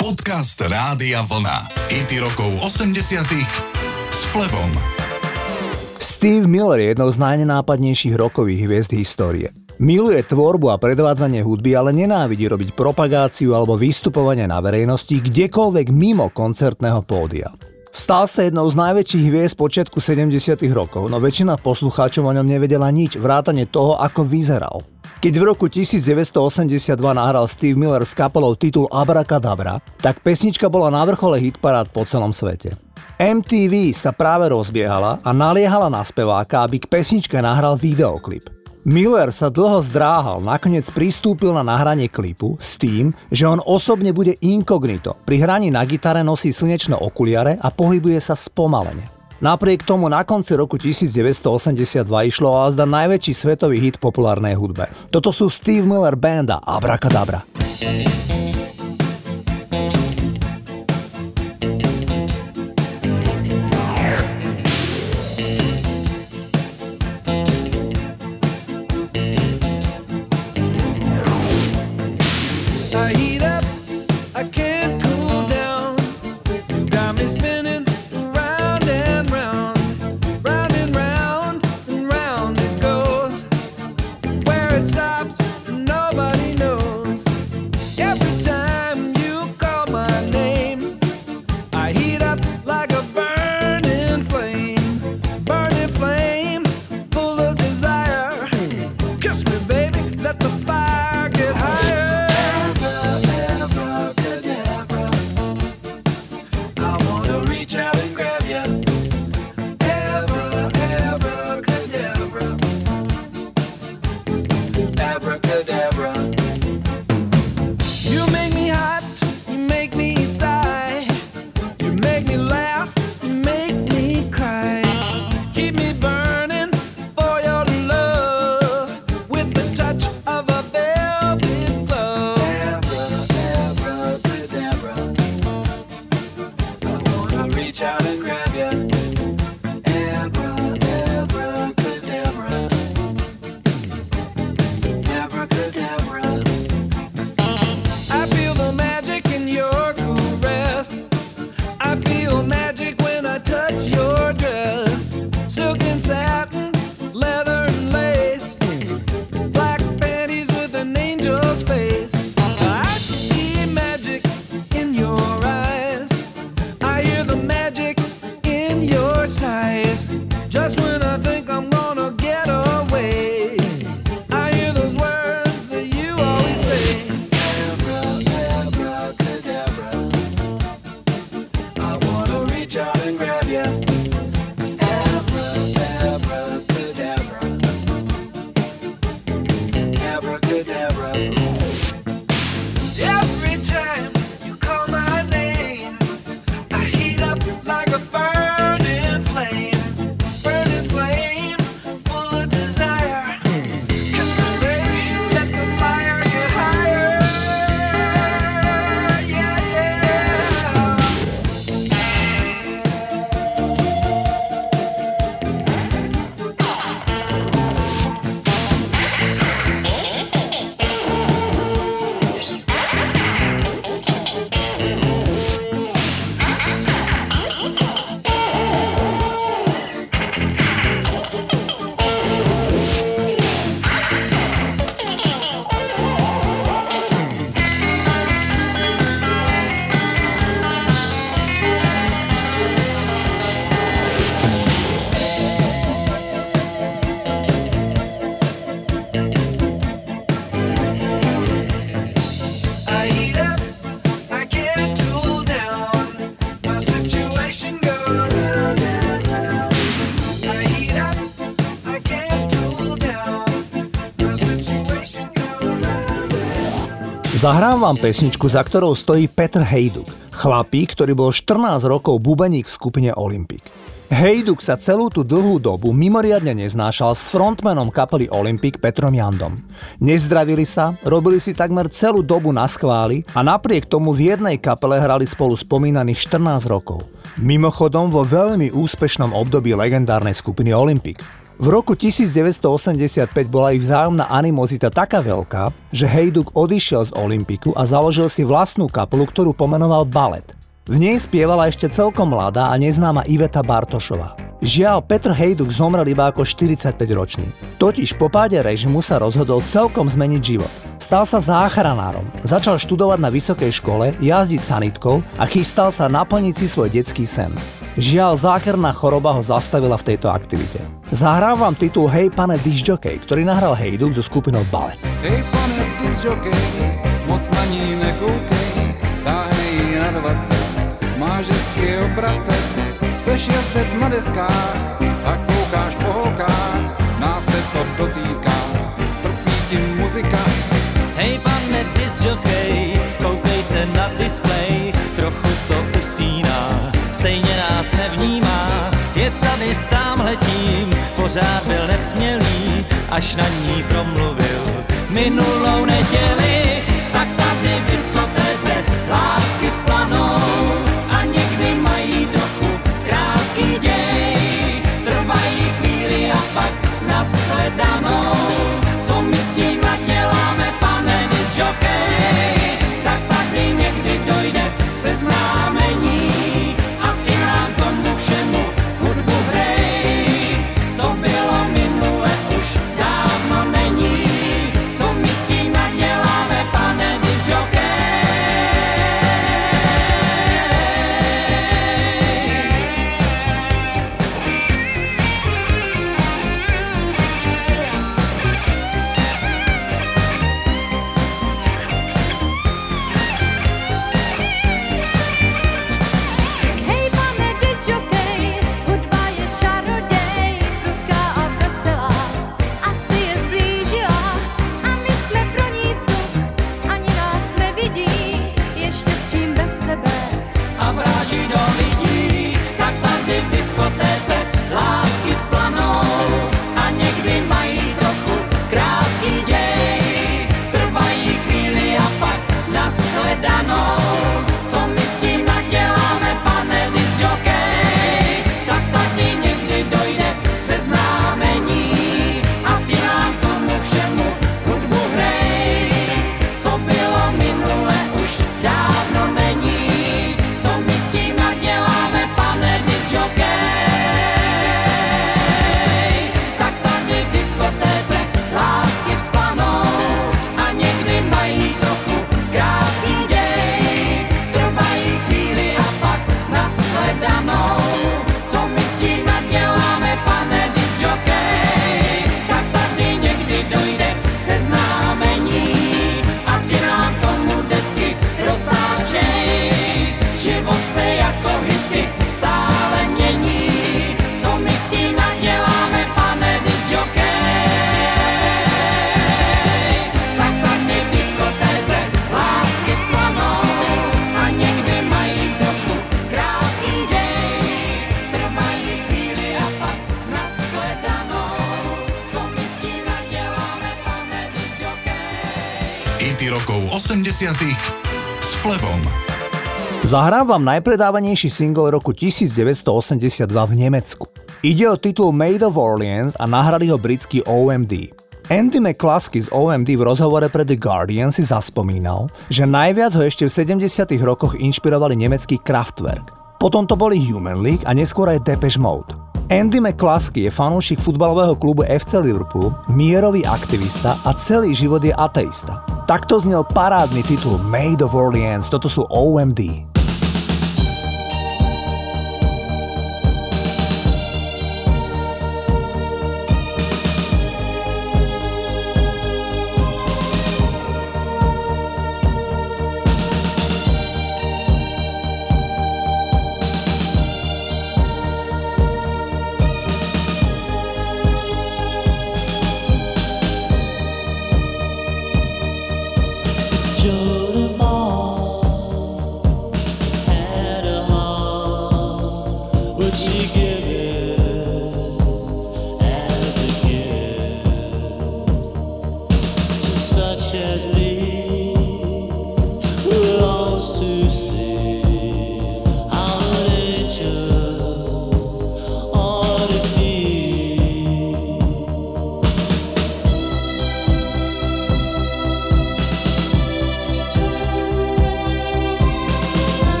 Podcast Rádia Vlna. IT rokov 80 s Flebom. Steve Miller je jednou z najnenápadnejších rokových hviezd histórie. Miluje tvorbu a predvádzanie hudby, ale nenávidí robiť propagáciu alebo vystupovanie na verejnosti kdekoľvek mimo koncertného pódia. Stal sa jednou z najväčších hviezd počiatku 70. rokov, no väčšina poslucháčov o ňom nevedela nič, vrátane toho, ako vyzeral. Keď v roku 1982 nahral Steve Miller s kapelou titul Abracadabra, tak pesnička bola na vrchole hitparád po celom svete. MTV sa práve rozbiehala a naliehala na speváka, aby k pesničke nahral videoklip. Miller sa dlho zdráhal, nakoniec pristúpil na nahranie klipu s tým, že on osobne bude inkognito. Pri hraní na gitare nosí slnečné okuliare a pohybuje sa spomalene. Napriek tomu na konci roku 1982 išlo o azda najväčší svetový hit populárnej hudbe. Toto sú Steve Miller Banda Abracadabra. Zahrám vám pesničku, za ktorou stojí Petr Hejduk, chlapík, ktorý bol 14 rokov bubeník v skupine Olympic. Hejduk sa celú tú dlhú dobu mimoriadne neznášal s frontmanom kapely Olympic Petrom Jandom. Nezdravili sa, robili si takmer celú dobu na schváli a napriek tomu v jednej kapele hrali spolu spomínaných 14 rokov. Mimochodom vo veľmi úspešnom období legendárnej skupiny Olympic. V roku 1985 bola ich vzájomná animozita taká veľká, že Hejduk odišiel z Olympiku a založil si vlastnú kapelu, ktorú pomenoval Ballet. V nej spievala ešte celkom mladá a neznáma Iveta Bartošová. Žiaľ, Petr Hejduk zomrel iba ako 45-ročný. Totiž po páde režimu sa rozhodol celkom zmeniť život. Stal sa záchranárom, začal študovať na vysokej škole, jazdiť sanitkou a chystal sa naplniť si svoj detský sen. Žiaľ, zákerná choroba ho zastavila v tejto aktivite. Zahrám vám titul Hej pane disjokej, ktorý nahral Hejduk so skupinou Ballet. Hej pane disjokej, moc na ní nekoukej, táhej na 20, máš hezky obracet, seš jezdec na deskách a koukáš po holkách, nás se to dotýká, trpí ti muzika. Hej pane disjokej, koukej se na display, nás nevnímá. Je tady s letím, pořád byl nesmělý, až na ní promluvil minulou neděli. S Flebom. Zahrám vám najpredávanejší single roku 1982 v Nemecku. Ide o titul Made of Orleans a nahrali ho britský OMD. Andy McCluskey z OMD v rozhovore pre The Guardian si zaspomínal, že najviac ho ešte v 70 rokoch inšpirovali nemecký Kraftwerk. Potom to boli Human League a neskôr aj Depeche Mode. Andy McCluskey je fanúšik futbalového klubu FC Liverpool, mierový aktivista a celý život je ateista. Takto znel parádny titul Made of Orleans, toto sú OMD. Just as me.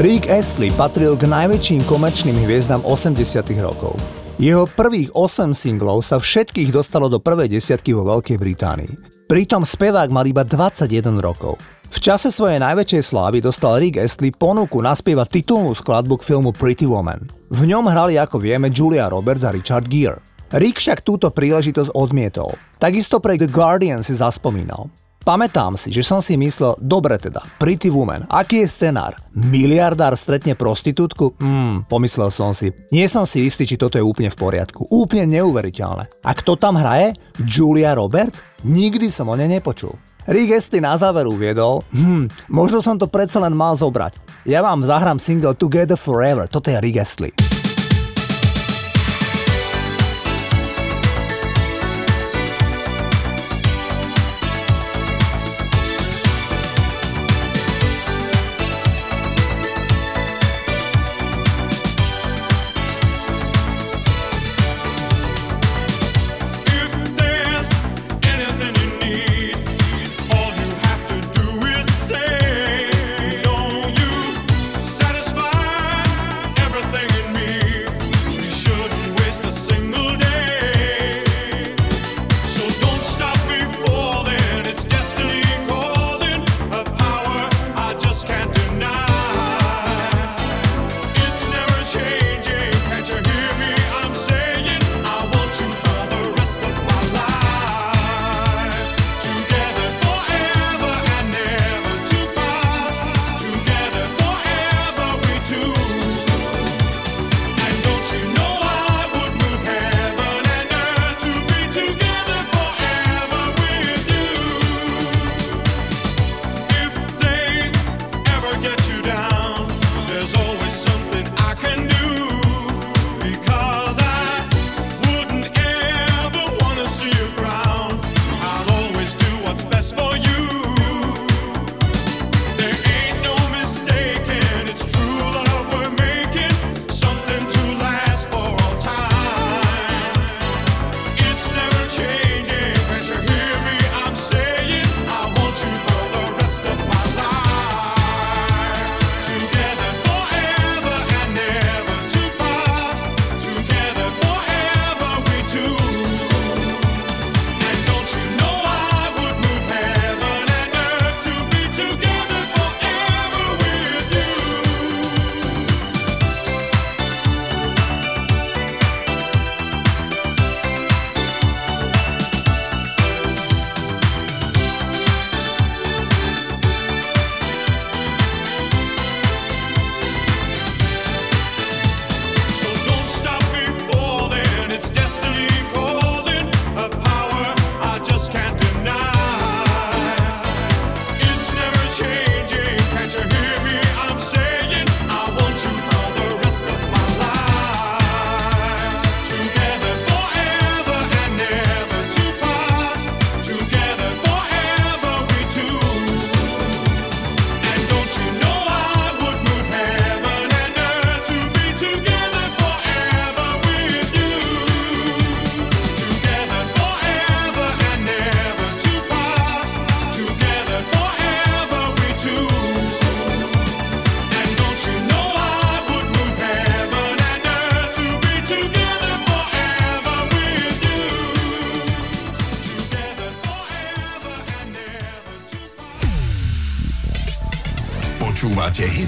Rick Astley patril k najväčším komerčným hviezdam 80 rokov. Jeho prvých 8 singlov sa všetkých dostalo do prvej desiatky vo Veľkej Británii. Pritom spevák mal iba 21 rokov. V čase svojej najväčšej slávy dostal Rick Astley ponuku naspievať titulnú skladbu k filmu Pretty Woman. V ňom hrali ako vieme Julia Roberts a Richard Gere. Rick však túto príležitosť odmietol. Takisto pre The Guardian si zaspomínal. Pamätám si, že som si myslel, dobre teda, Pretty Woman, aký je scenár? Miliardár stretne prostitútku? Hmm, pomyslel som si. Nie som si istý, či toto je úplne v poriadku. Úplne neuveriteľné. A kto tam hraje? Julia Roberts? Nikdy som o nej nepočul. Rick Astley na záver uviedol, hm, možno som to predsa len mal zobrať. Ja vám zahrám single Together Forever, toto je Rick Astley.